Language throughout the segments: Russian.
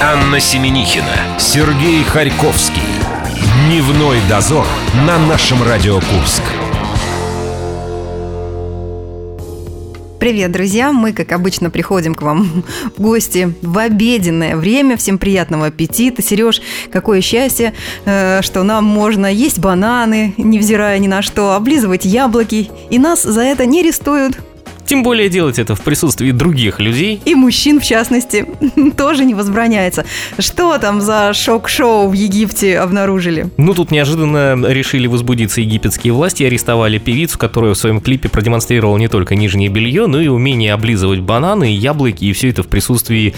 Анна Семенихина, Сергей Харьковский. Дневной дозор на нашем Радио Курск. Привет, друзья! Мы, как обычно, приходим к вам в гости в обеденное время. Всем приятного аппетита. Сереж, какое счастье, э, что нам можно есть бананы, невзирая ни на что, облизывать яблоки. И нас за это не арестуют. Тем более делать это в присутствии других людей. И мужчин, в частности, тоже не возбраняется. Что там за шок-шоу в Египте обнаружили? Ну, тут неожиданно решили возбудиться египетские власти и арестовали певицу, которая в своем клипе продемонстрировала не только нижнее белье, но и умение облизывать бананы, яблоки, и все это в присутствии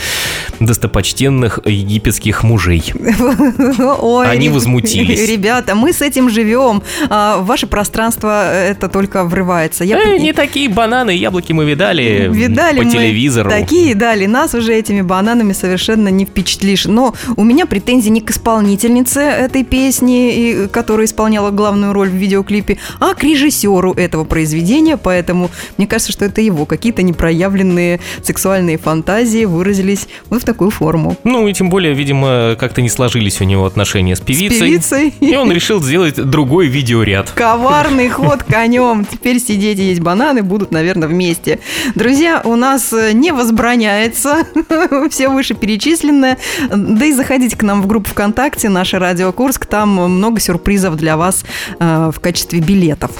достопочтенных египетских мужей. Ой, Они возмутились. Ребята, мы с этим живем. А ваше пространство это только врывается. Я Э, не такие бананы, яблоки мы видали, Видали по мы телевизору. Такие дали. Нас уже этими бананами совершенно не впечатлишь. Но у меня претензии не к исполнительнице этой песни, которая исполняла главную роль в видеоклипе, а к режиссеру этого произведения. Поэтому мне кажется, что это его какие-то непроявленные сексуальные фантазии выразились вот в такую форму. Ну и тем более, видимо, как-то не сложились у него отношения с певицей. С певицей. И он решил сделать другой видеоряд. Коварный ход конем. Теперь сидеть и есть бананы будут, наверное, вместе. Друзья, у нас э, не возбраняется все вышеперечисленное. Да и заходите к нам в группу ВКонтакте, наша Радио Курск. Там много сюрпризов для вас э, в качестве билетов.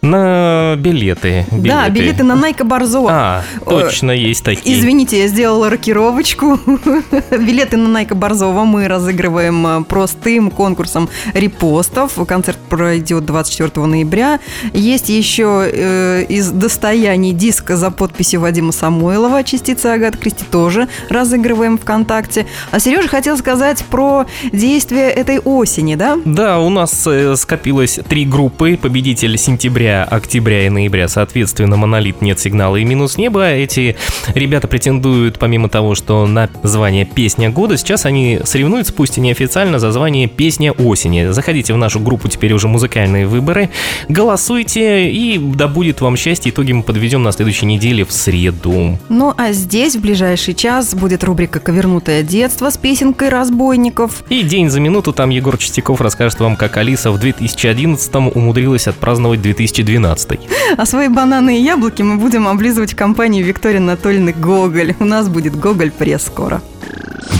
На билеты. Да, билеты на Найка Борзова. А, точно есть такие. Извините, я сделала рокировочку. Билеты на Найка Борзова мы разыгрываем э, простым конкурсом репостов. Концерт пройдет 24 ноября. Есть еще э, из достояний диск за подписью Вадима Самойлова «Частица Агат Кристи» тоже разыгрываем ВКонтакте. А Сережа хотел сказать про действие этой осени, да? Да, у нас э, скопилось три группы. Победитель сентября, октября и ноября, соответственно, монолит нет сигнала и минус небо. Эти ребята претендуют, помимо того, что на звание песня года, сейчас они соревнуются, пусть и неофициально, за звание песня осени. Заходите в нашу группу теперь уже музыкальные выборы, голосуйте, и да будет вам счастье. Итоги мы подведем на следующей неделе в среду. Ну а здесь в ближайший час будет рубрика «Ковернутое детство» с песенкой разбойников. И день за минуту там Егор Чистяков расскажет вам, как Алиса в 2011 умудрилась отпраздновать 2012. А свои бананы и яблоки мы будем облизывать в компании Виктории Анатольевны Гоголь. У нас будет Гоголь пресс скоро.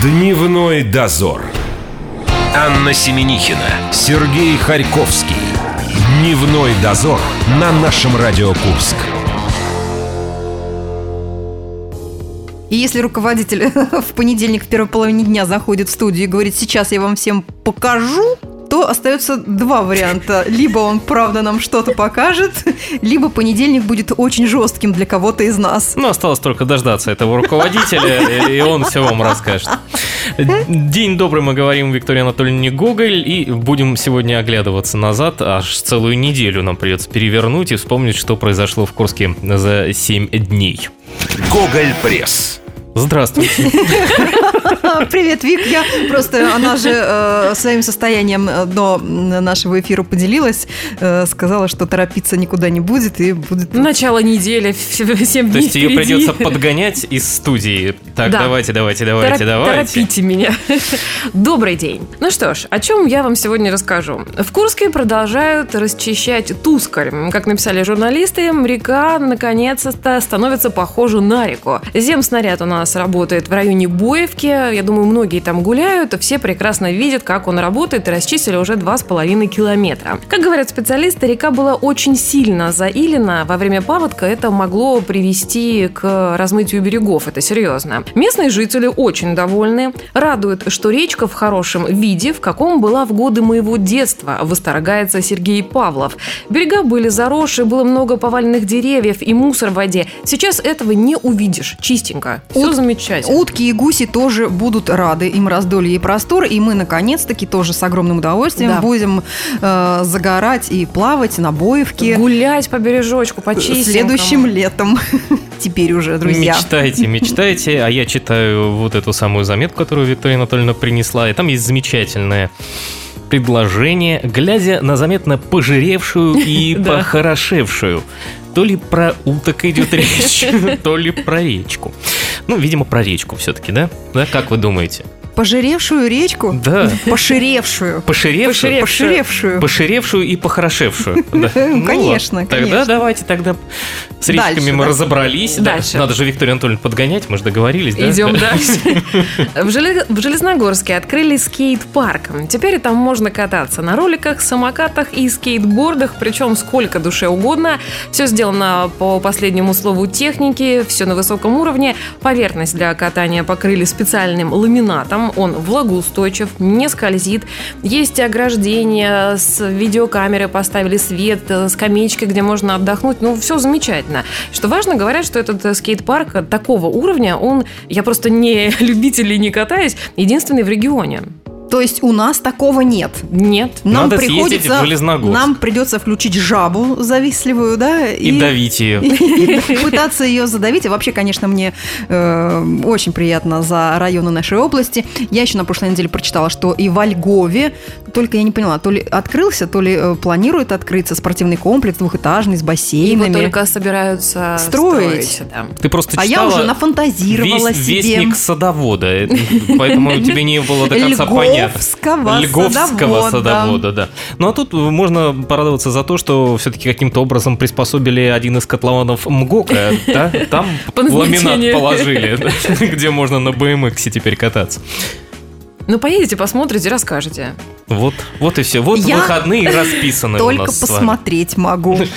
Дневной дозор. Анна Семенихина, Сергей Харьковский. Дневной дозор на нашем Радио Курск. И если руководитель в понедельник в первой половине дня заходит в студию и говорит, сейчас я вам всем покажу, то остается два варианта. Либо он правда нам что-то покажет, либо понедельник будет очень жестким для кого-то из нас. Ну, осталось только дождаться этого руководителя, и он все вам расскажет. День добрый, мы говорим Виктории Анатольевне Гоголь, и будем сегодня оглядываться назад. Аж целую неделю нам придется перевернуть и вспомнить, что произошло в Курске за 7 дней. Гоголь пресс. Здравствуйте. Привет, Вик. Я просто, она же э, своим состоянием э, до нашего эфира поделилась, э, сказала, что торопиться никуда не будет и будет... Начало недели, 7 дней То есть ее впереди. придется подгонять из студии. Так, Да. давайте, давайте, давайте, Торопи- давайте. Торопите меня. Добрый день. Ну что ж, о чем я вам сегодня расскажу. В Курске продолжают расчищать Тускарь. Как написали журналисты, река наконец-то становится похожа на реку. Земснаряд у нас работает в районе Боевки. Я думаю, многие там гуляют. Все прекрасно видят, как он работает и расчистили уже 2,5 километра. Как говорят специалисты, река была очень сильно заилена. Во время паводка это могло привести к размытию берегов. Это серьезно. Местные жители очень довольны. Радует, что речка в хорошем виде, в каком была в годы моего детства, восторгается Сергей Павлов. Берега были заросшие, было много поваленных деревьев и мусор в воде. Сейчас этого не увидишь. Чистенько. Все замечательно. Утки и гуси тоже будут рады им раздолье и простор, и мы наконец-таки тоже с огромным удовольствием Да. будем э, загорать и плавать на Боевке Гулять по бережочку, по следующим летом. Теперь уже, друзья. Мечтайте, мечтайте, а я читаю вот эту самую заметку, которую Виктория Анатольевна принесла, и там есть замечательное предложение, глядя на заметно пожиревшую и похорошевшую. То ли про уток идет речь, то ли про речку. Ну, видимо, про речку все-таки, да? Да, как вы думаете? Пожиревшую речку? Да. Поширевшую. Поширевшую? Поширевшую. Поширевшую и похорошевшую. Да. Ну Конечно. Тогда давайте тогда с речками мы разобрались. Да. Дальше. Надо же Викторию Анатольевну подгонять, мы же договорились, да? Идем дальше. В Железногорске открыли скейт-парк. Теперь там можно кататься на роликах, самокатах и скейтбордах, причем сколько душе угодно. Все сделано по последнему слову техники, все на высоком уровне. Поверхность для катания покрыли специальным ламинатом. Он влагоустойчив, не скользит. Есть ограждение с видеокамерой, поставили свет, э, скамеечки, где можно отдохнуть. Ну, все замечательно. Что важно, говорят, что этот э, скейт-парк такого уровня, он, я просто не любитель и не катаюсь, единственный в регионе. То есть у нас такого нет. Нет. Нам Надо приходится, в Железногорск. нам придется включить жабу завистливую, да, И давить ее. и пытаться ее задавить. И вообще, конечно, мне э, очень приятно за районы нашей области. Я еще на прошлой неделе прочитала, что и во Льгове, только я не поняла, то ли открылся, то ли э, планирует открыться спортивный комплекс двухэтажный с Его бассейнами. только собираются Строить. строить, да. Ты просто А я читала уже нафантазировала весь себе. вестник садовода, поэтому тебе не было до конца понятно. Льговского Льговского садовода. садовода, да. Ну а тут можно порадоваться за то, что все-таки каким-то образом приспособили один из котлованов МГОКа, да? Там ламинат положили, где можно на BMX теперь кататься. Ну, поедете, посмотрите, расскажете. Вот, вот и все. Вот Я выходные расписаны у Только нас с вами. посмотреть могу.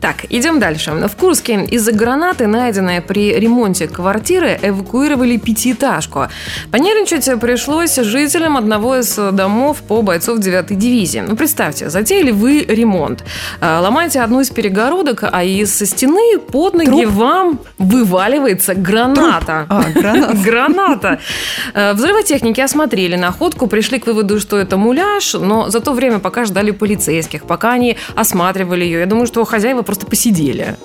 Так, идем дальше. В Курске из-за гранаты, найденной при ремонте квартиры, эвакуировали пятиэтажку. Понервничать пришлось жителям одного из домов по бойцов 9-й дивизии. Ну, представьте, затеяли вы ремонт. А, Ломаете одну из перегородок, а из стены под ноги Труп? вам вываливается граната. А, гранат. Граната. Э, Взрывотехники осмотрели находку, пришли к выводу, что это муляж, но за то время, пока ждали полицейских, пока они осматривали ее, я думаю, что хозяева просто посидели.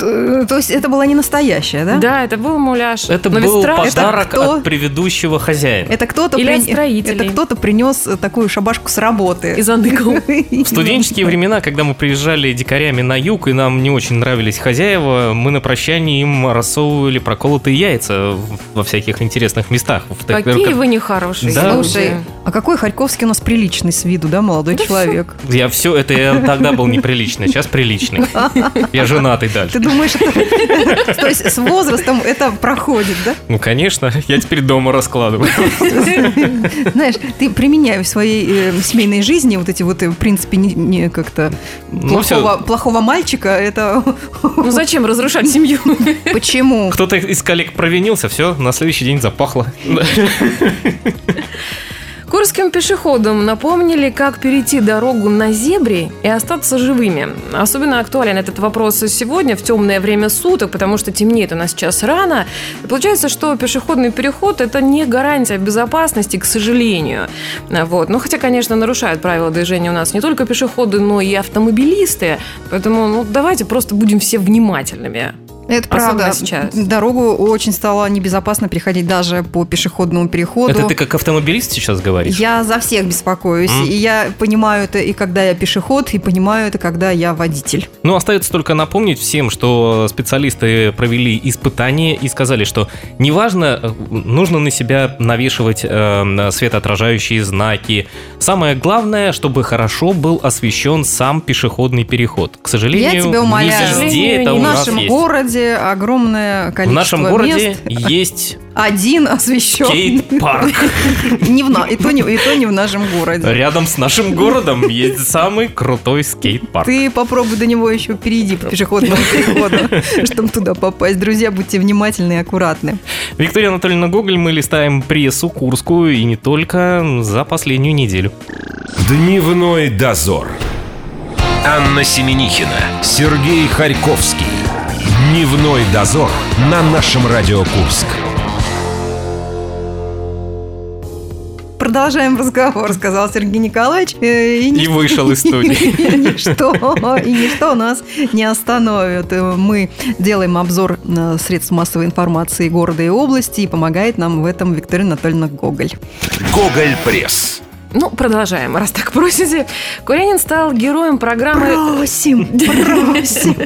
То то есть это была не настоящая, да? Да, это был муляж. Это Но был страшно. подарок кто? от предыдущего хозяина. Это кто-то Или строителей. Это кто-то принес такую шабашку с работы. И заныкал. В студенческие времена, когда мы приезжали дикарями на юг, и нам не очень нравились хозяева, мы на прощание им рассовывали проколотые яйца во всяких интересных местах. Какие вы нехорошие. Да. Слушай, а какой Харьковский у нас приличный с виду, да, молодой человек? Я все это я тогда был неприличный, сейчас приличный. Я женатый Ты дальше. Думаешь, это... То есть с возрастом это проходит, да? Ну, конечно, я теперь дома раскладываю. Знаешь, ты применяй в своей э, семейной жизни вот эти вот, э, в принципе, не, как-то Ну, плохого мальчика. Это Ну зачем разрушать семью? почему? Кто-то из коллег провинился, все, на следующий день запахло. Курским пешеходам напомнили, как перейти дорогу на зебре и остаться живыми. Особенно актуален этот вопрос сегодня, в темное время суток, потому что темнеет у нас сейчас рано. И получается, что пешеходный переход – это не гарантия безопасности, к сожалению. Вот. Ну, хотя, конечно, нарушают правила движения у нас не только пешеходы, но и автомобилисты. Поэтому ну, давайте просто будем все внимательными. Это Особенно правда. сейчас. Дорогу очень стало небезопасно переходить даже по пешеходному переходу. Это ты как автомобилист сейчас говоришь? Я за всех беспокоюсь. М. И я понимаю это и когда я пешеход, и понимаю это, когда я водитель. Ну, остается только напомнить всем, что специалисты провели испытание и сказали, что неважно, э, нужно на себя навешивать э, светоотражающие знаки. Самое главное, чтобы хорошо был освещен сам пешеходный переход. К сожалению, Я тебя умоляю. не везде это не у В нас нашем есть. Городе огромное В количество нашем городе мест. есть Один освещен. скейт-парк. Не в на- и, то не, и то не в нашем городе. Рядом с нашим городом есть самый крутой скейт-парк. Ты попробуй до него еще перейди по пешеходному переходу, чтобы туда попасть. Друзья, будьте внимательны и аккуратны. Виктория Анатольевна Гоголь, мы листаем прессу курскую и не только за последнюю неделю. Дневной дозор. Анна Семенихина, Сергей Харьковский. Дневной дозор на нашем Радио Курск. Продолжаем разговор, сказал Сергей Николаевич. Э, И, И ничто- вышел из студии. И ничто, и ничто нас не остановит. Э, Мы делаем обзор э, средств массовой информации города и области, и помогает нам в этом Виктория Анатольевна Гоголь. Гоголь Пресс. Ну, продолжаем, раз так просите. Курянин стал героем программы Просим, просим.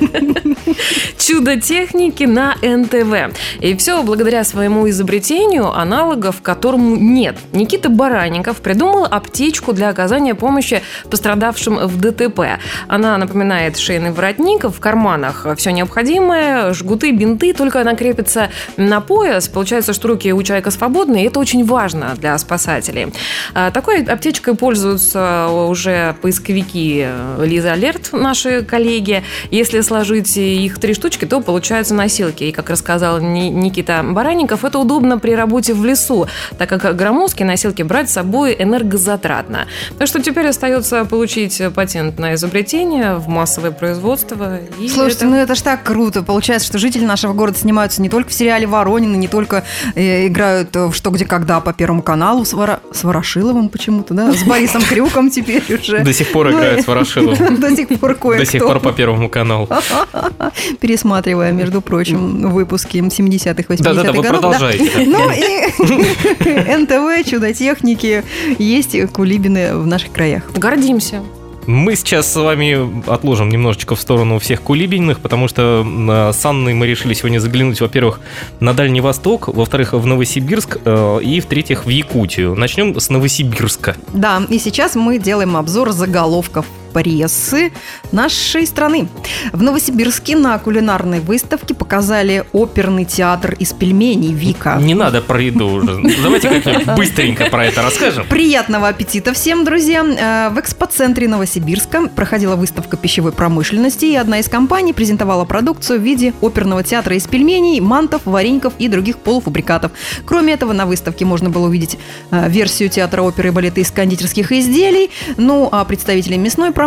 «Чудо техники» на НТВ. И все благодаря своему изобретению, аналогов которому нет. Никита Баранников придумал аптечку для оказания помощи пострадавшим в ДТП. Она напоминает шейный воротник, в карманах все необходимое, жгуты, бинты, только она крепится на пояс. Получается, что руки у человека свободны, и это очень важно для спасателей. А, Такой аптечкой пользуются уже поисковики Лиза Алерт, наши коллеги. Если сложить их три штучки, то получаются носилки. И, как рассказал Ни- Никита Баранников, это удобно при работе в лесу, так как громоздкие носилки брать с собой энергозатратно. Так что теперь остается получить патент на изобретение в массовое производство. и Слушайте, это- ну это ж так круто. Получается, что жители нашего города снимаются не только в сериале «Воронины», не только э, играют в «Что, где, когда» по Первому каналу с, Вора- с Ворошиловым почему-то, да? С Борисом Крюком теперь уже. До сих пор Ну, играет с Ворошиловым. До сих пор кое-кто. До сих пор по Первому каналу. Пересматривая, между прочим, выпуски 70-х, 80-х Да-да-да, вы годов. продолжайте. Ну и НТВ, чудо-техники, есть кулибины в наших краях. Гордимся. Мы сейчас с вами отложим немножечко в сторону всех кулибиных, потому что э, с Анной мы решили сегодня заглянуть, во-первых, на Дальний Восток, во-вторых, в Новосибирск э, и, в-третьих, в Якутию. Начнем с Новосибирска. Да, и сейчас мы делаем обзор заголовков прессы нашей страны. В Новосибирске на кулинарной выставке показали оперный театр из пельменей Вика. Не надо про еду уже. Давайте как-нибудь быстренько про это расскажем. Приятного аппетита всем, друзья! Э, В экспоцентре Новосибирска проходила выставка пищевой промышленности, и одна из компаний презентовала продукцию в виде оперного театра из пельменей, мантов, вареников и других полуфабрикатов. Кроме этого, на выставке можно было увидеть э, версию театра оперы и балета из кондитерских изделий, ну а представители мясной промышленности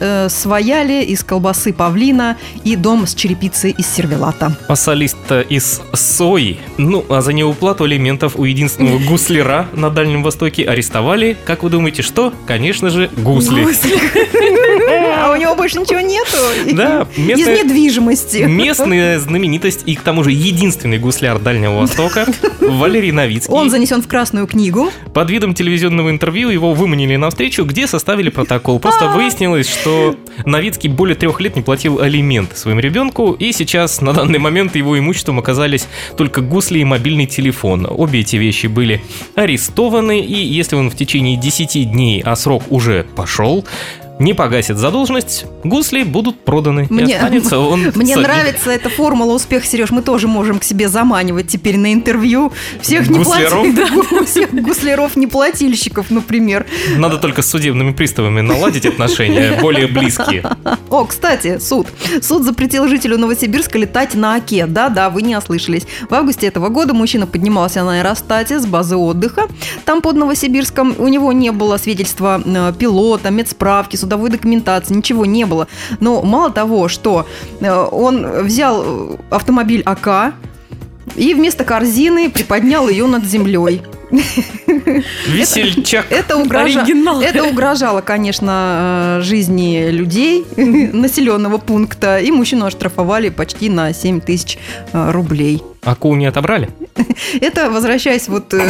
э, свояли из колбасы павлина и дом с черепицей из сервелата. А солиста из сои, ну, а за неуплату алиментов у единственного гусляра на Дальнем Востоке арестовали, как вы думаете, что? Конечно же, гусли. А у него больше ничего нету? Да, Из местная- недвижимости. Местная знаменитость и к тому же единственный гусляр Дальнего Востока Валерий Новицкий. Он занесен в Красную книгу. Под видом телевизионного интервью его выманили на встречу, где составили протокол. Просто выяснилось, что Новицкий более трех лет не платил алименты своему ребенку, и сейчас на данный момент его имуществом оказались только гусли и мобильный телефон. Обе эти вещи были арестованы, и если он в течение 10 дней, а срок уже пошел, не погасит задолженность, гусли будут проданы. и Мне- останется он Мне нравится эта формула успеха, Сереж. Мы тоже можем к себе заманивать теперь на интервью всех Гусляров? неплательщиков, всех гусляров-неплательщиков, например. Надо только с судебными приставами наладить отношения более близкие. О, кстати, суд. Суд запретил жителю Новосибирска летать на Оке. Да-да, вы не ослышались. В августе этого года мужчина поднимался на аэростате с базы отдыха. Там под Новосибирском у него не было свидетельства э, пилота, медсправки, судовой документации, ничего не было. Но мало того, что э, он взял э, автомобиль АК и вместо корзины приподнял ее над землей. Весельчак. Это, угрожа- Оригинал. это угрожало, конечно, э, жизни людей населенного пункта, и мужчину оштрафовали почти на 7 тысяч рублей. Акул не отобрали? Это возвращаясь вот э,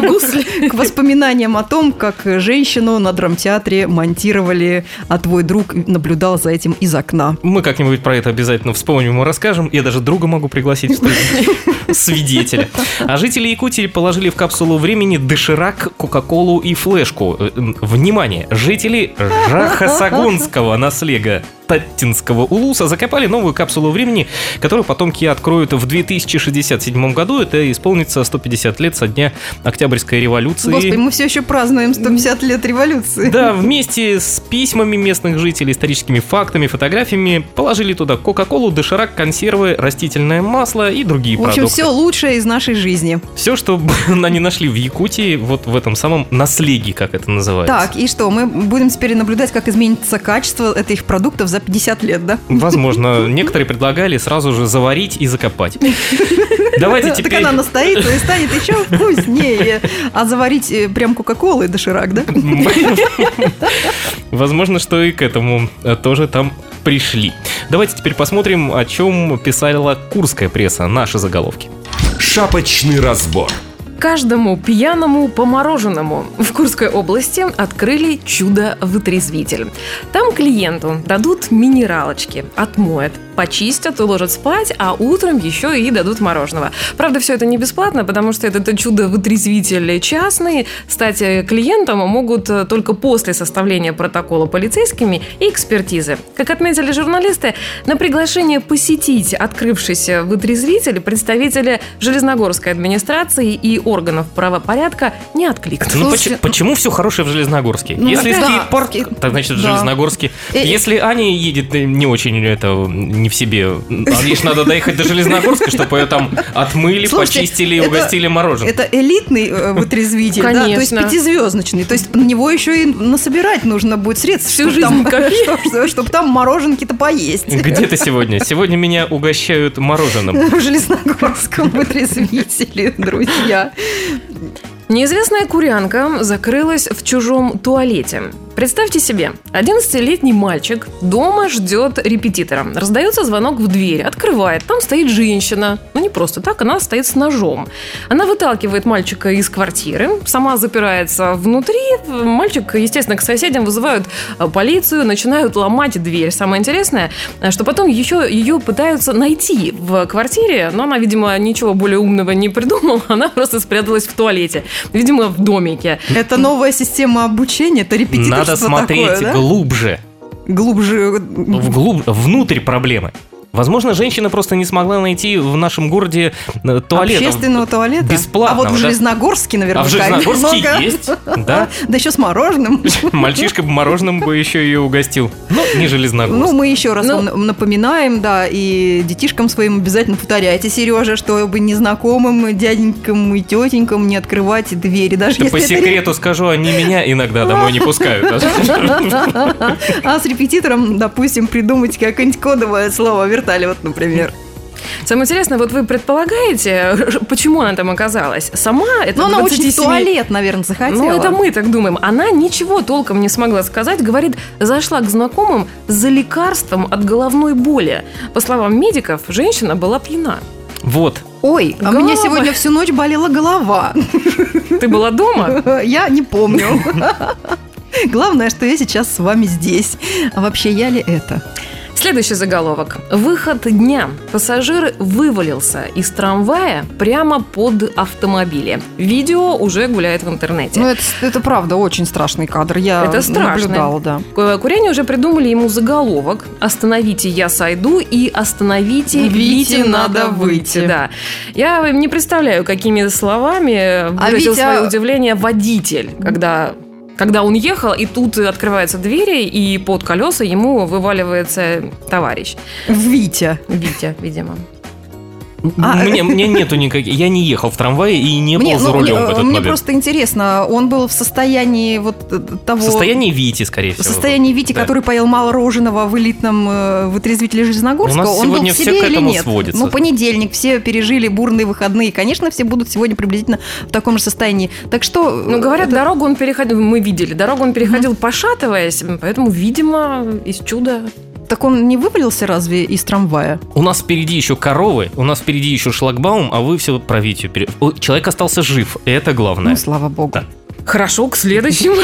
гусли. к воспоминаниям о том, как женщину на драмтеатре монтировали, а твой друг наблюдал за этим из окна. Мы как-нибудь про это обязательно вспомним и расскажем. Я даже друга могу пригласить в студию. свидетеля. А жители Якутии положили в капсулу времени доширак, кока-колу и флешку. Э, Внимание! Жители Жахасагонского наслега Таттинского улуса закопали новую капсулу времени, которую потомки откроют в 2067 году. Это исполнится 150 лет со дня Октябрьской революции. Господи, мы все еще празднуем 150 лет революции. Да, вместе с письмами местных жителей, историческими фактами, фотографиями положили туда кока-колу, доширак, консервы, растительное масло и другие В общем, продукты. все лучшее из нашей жизни. Все, что они нашли в Якутии, вот в этом самом наследии, как это называется. Так, и что, мы будем теперь наблюдать, как изменится качество этих продуктов за 50 лет, да? Возможно, некоторые предлагали сразу же заварить и закопать. Давайте Так теперь... она настоится и станет еще вкуснее. А заварить э, прям кока-колой доширак, да? Возможно, что и к этому э, тоже там пришли. Давайте теперь посмотрим, о чем писала курская пресса, наши заголовки. Шапочный разбор. Каждому пьяному по мороженому в Курской области открыли чудо-вытрезвитель. Там клиенту дадут минералочки, отмоют, почистят, уложат спать, а утром еще и дадут мороженого. Правда, все это не бесплатно, потому что этот чудо-вытрезвитель частный. Стать клиентом могут только после составления протокола полицейскими и экспертизы. Как отметили журналисты, на приглашение посетить открывшийся вытрезвитель представители Железногорской администрации и органов правопорядка не откликнулись. Ну, поч- почему все хорошее в Железногорске? Ну, Если да. скейт-парк, так значит в Да. Железногорске. Э, э. Если Аня едет э, не очень это не в себе, а лишь надо доехать до Железногорска, чтобы ее там отмыли, Слушайте, почистили и угостили мороженым. Это элитный э, вытрезвитель, да, то есть Конечно. пятизвездочный. То есть на него еще и насобирать нужно будет средств, Всю чтобы жизнь там, копить. чтобы там мороженки-то поесть. Где ты сегодня? Сегодня меня угощают мороженым. В Железногорском вытрезвителе, друзья. Неизвестная курянка закрылась в чужом туалете. Представьте себе, 11-летний мальчик дома ждет репетитора. Раздается звонок в дверь, открывает, там стоит женщина. Ну не просто так, она стоит с ножом. Она выталкивает мальчика из квартиры, сама запирается внутри. Мальчик, естественно, к соседям вызывают э, полицию, начинают ломать дверь. Самое интересное, э, что потом еще ее пытаются найти в квартире, но она, видимо, ничего более умного не придумала, она просто спряталась в туалете. Видимо, в домике. Это новая система обучения, это репетиторство Надо смотреть такое, да? глубже. Глубже. Вглубь, внутрь проблемы. Возможно, женщина просто не смогла найти в нашем городе э, туалет. Общественного туалета. Бесплатного, А вот в? Железногорске А наверняка. в Железногорске много. есть, да. Да еще с мороженым. Мальчишка бы мороженым бы еще ее угостил. Но не Железногорск. Ну, мы еще раз Ну- вам напоминаем, да, и детишкам своим обязательно повторяйте, Сережа, чтобы незнакомым дяденькам и тетенькам не открывать двери, даже Да если по это секрету скажу, они меня иногда домой не пускают. А с репетитором, допустим, придумать какое-нибудь кодовое слово вертолет, например. Самое интересное, вот вы предполагаете, почему она там оказалась? Сама это Ну, она очень в 27 туалет, наверное, захотела. Ну, это мы так думаем. Она ничего толком не смогла сказать. Говорит, зашла к знакомым за лекарством от головной боли. По словам медиков, женщина была пьяна. Вот. Ой, а у Голова. меня сегодня всю ночь болела голова. Ты была дома? Я не помню. Главное, что я сейчас с вами здесь. А вообще я ли это? Следующий заголовок. Выход дня. Пассажир вывалился из трамвая прямо под автомобилем. Видео уже гуляет в интернете. Ну, это, это правда очень страшный кадр. Я Это страшно. наблюдала, да. Куряне уже придумали ему заголовок «Остановите, я сойду» и «Остановите, Вите Вите, надо выйти». Да. Я не представляю, какими словами выразил Витя- свое удивление водитель, когда когда он ехал, и тут открываются двери, и под колеса ему вываливается товарищ. Витя. Витя, видимо. А, Мне, мне нету никаких... Я не ехал в трамвае и не был Мне, за ну, рулем мне, в этот мне момент. просто интересно, он был в состоянии вот э, того... В состоянии Вити, скорее в всего. состоянии Вити, Да. который поел мороженого в элитном э, вытрезвителе Железногорска, У нас он был сегодня в всё себе к или этому нет? сводится. Ну, понедельник, все пережили бурные выходные. Конечно, все будут сегодня приблизительно в таком же состоянии. Так что... Ну, говорят, это- дорогу он переходил, мы видели, дорогу он переходил пошатываясь, поэтому, видимо, из чуда Так он не вывалился разве из трамвая? У нас впереди еще коровы, у нас впереди еще шлагбаум, а вы все О, Человек остался жив, и это главное. Ну, слава богу. Да. Хорошо, к следующему.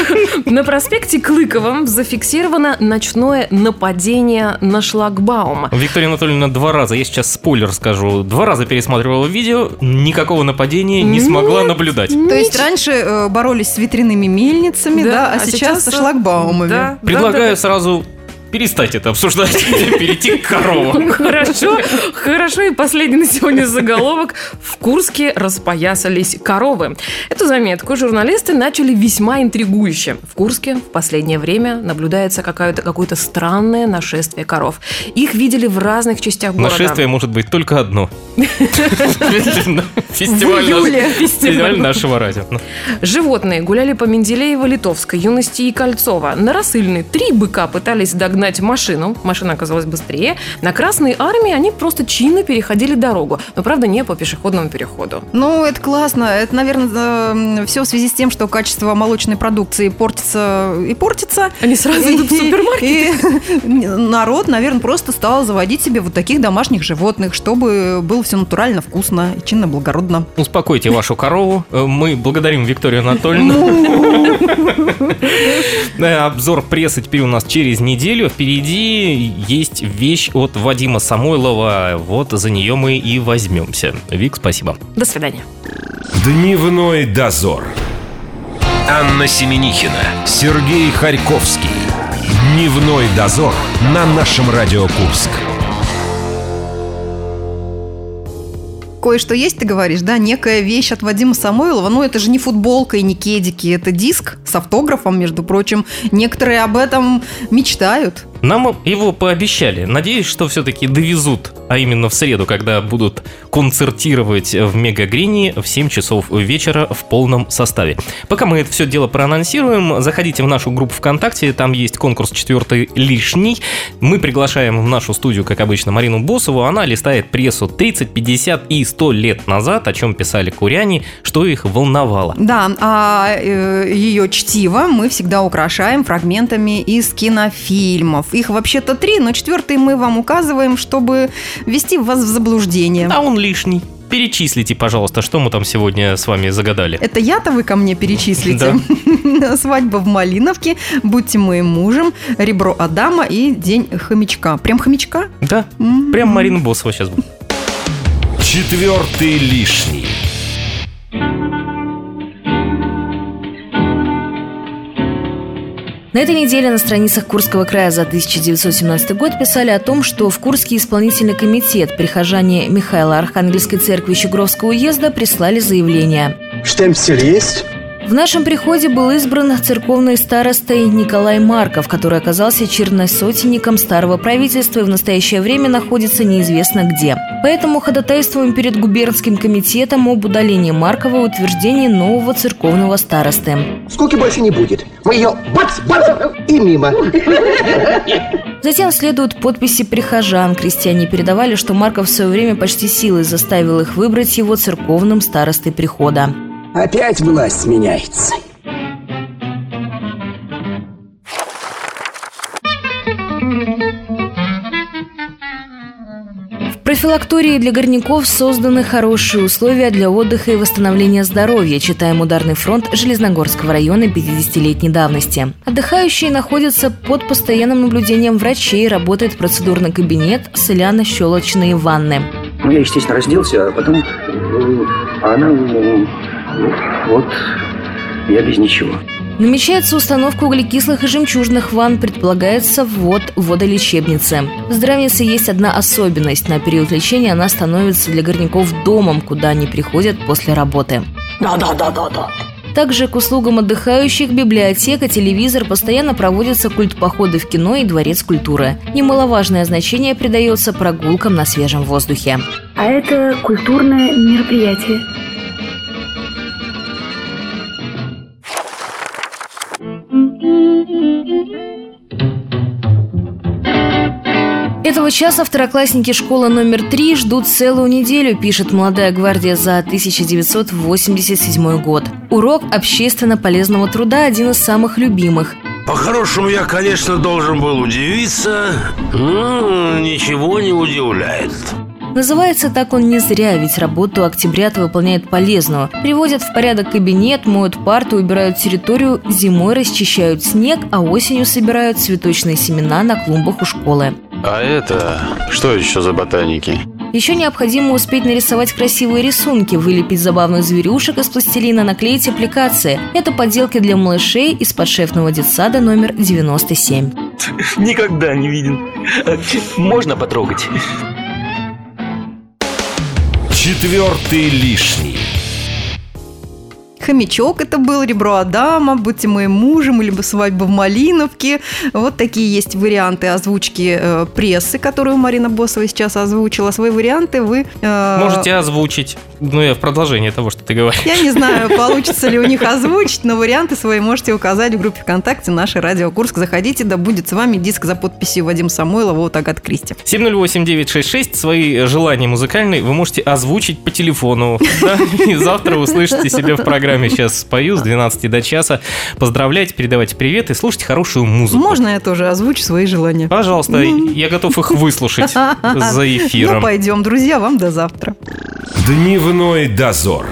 На проспекте Клыкова зафиксировано ночное нападение на шлагбаум. Виктория Анатольевна два раза, я сейчас спойлер скажу, два раза пересматривала видео, никакого нападения не смогла наблюдать. То есть раньше э, боролись с ветряными мельницами, да, а, сейчас, со шлагбаумами. Да, Предлагаю да, сразу перестать это обсуждать и перейти к коровам. да. Хорошо, хорошо. И последний на сегодня заголовок. В Курске распоясались коровы. Эту заметку журналисты начали весьма интригующе. В Курске в последнее время наблюдается какое-то какое-то странное нашествие коров. Их видели в разных частях города. Нашествие может быть только одно. Фестиваль нашего радио. Ну, Животные гуляли по Менделеево, Литовской, Юности и Кольцова. На Рассыльной три быка пытались догнать догнать машину, машина оказалась быстрее, на Красной Армии они просто чинно переходили дорогу, но, правда, не по пешеходному переходу. Ну, это классно. Это, наверное, все в связи с тем, что качество молочной продукции портится и портится. Они сразу идут в супермаркет. И народ, наверное, просто стал заводить себе вот таких домашних животных, чтобы было все натурально, вкусно и чинно, благородно. Успокойте вашу корову. Э, Мы благодарим Викторию Анатольевну. Э, Обзор прессы теперь у нас через неделю. Впереди есть вещь от Вадима Самойлова. Вот за нее мы и возьмемся. Вик, спасибо. До свидания. Дневной дозор. Анна Семенихина, Сергей Харьковский. Дневной дозор на нашем Радио Курск. Кое-что есть, ты говоришь, да? Некая вещь от Вадима Самойлова. Ну, это же не футболка и не кедики. Это диск с автографом, между прочим. Некоторые об этом мечтают. Нам его пообещали. Надеюсь, что все-таки довезут, а именно в среду, когда будут концертировать в Мегагрине в 7 часов вечера в полном составе. Пока мы это все дело проанонсируем, заходите в нашу группу ВКонтакте, там есть конкурс четвертый лишний. Мы приглашаем в нашу студию, как обычно, Марину Босову. Она листает прессу 30, 50 и 100 лет назад, о чем писали куряне, что их волновало. Да, а э, ее чтиво мы всегда украшаем фрагментами из кинофильмов. Их вообще-то три, но четвертый мы вам указываем, чтобы ввести вас в заблуждение. А он лишний. Перечислите, пожалуйста, что мы там сегодня с вами загадали. Это я-то вы ко мне перечислите. Свадьба в Малиновке, будьте моим мужем, ребро Адама и день хомячка. Прям хомячка? Да, М. прям Марина Босова сейчас будет. Четвертый лишний. На этой неделе на страницах Курского края за 1917 год писали о том, что в Курский исполнительный комитет прихожане Михаила Архангельской церкви Щегровского уезда прислали заявление. Штемпель есть? В нашем приходе был избран церковной старостой Николай Марков, который оказался черносотенником старого правительства и в настоящее время находится неизвестно где. Поэтому ходатайствуем перед губернским комитетом об удалении Маркова и утверждении нового церковного старосты. Скуки больше не будет. Мы ее бац, бац и мимо. Затем следуют подписи прихожан. Крестьяне передавали, что Марков в свое время почти силой заставил их выбрать его церковным старостой прихода. Опять власть меняется. В профилактории для горняков созданы хорошие условия для отдыха и восстановления здоровья, читаем «Ударный фронт» Железногорского района 50-летней давности. Отдыхающие находятся под постоянным наблюдением врачей, работает процедурный кабинет, соляно-щелочные ванны. Ну, я, естественно, разделся, а потом э, она э, вот я без ничего. Намечается установка углекислых и жемчужных ванн, предполагается ввод в водолечебницы. В здравнице есть одна особенность. На период лечения она становится для горняков домом, куда они приходят после работы. Да-да-да-да-да. Также к услугам отдыхающих библиотека, телевизор постоянно проводятся культпоходы в кино и дворец культуры. Немаловажное значение придается прогулкам на свежем воздухе. А это культурное мероприятие. Часа второклассники школы номер 3 ждут целую неделю, пишет «Молодая гвардия» за 1987 год. Урок общественно полезного труда – один из самых любимых. По-хорошему, я, конечно, должен был удивиться, но ничего не удивляет. Называется так он не зря, ведь работу октябрят выполняет полезную. Приводят в порядок кабинет, моют парты, убирают территорию, зимой расчищают снег, а осенью собирают цветочные семена на клумбах у школы. А это что еще за ботаники? Еще необходимо успеть нарисовать красивые рисунки, вылепить забавных зверюшек из пластилина, наклеить аппликации. Это поделки для малышей из подшефного детсада номер 97. Никогда не виден. Можно потрогать? Четвертый лишний. Хомячок это был, Ребро Адама, Будьте моим мужем, либо Свадьба в Малиновке. Вот такие есть варианты озвучки э, прессы, которую Марина Босова сейчас озвучила. Свои варианты вы... э, Можете озвучить. Ну, я в продолжение того, что ты говоришь. Я не знаю, получится ли у них озвучить, но варианты свои можете указать в группе ВКонтакте «Наши Радио Курск». Заходите, да будет с вами диск за подписью Вадим Самойлова вот Агат Кристи. 708-966. Свои желания музыкальные вы можете озвучить по телефону. И завтра услышите себя в программе «Сейчас спою» с 12 до часа. Поздравляйте, передавайте привет и слушайте хорошую музыку. Можно я тоже озвучу свои желания? Пожалуйста, я готов их выслушать за эфиром. Ну, пойдем, друзья, вам до завтра. Дневной дозор.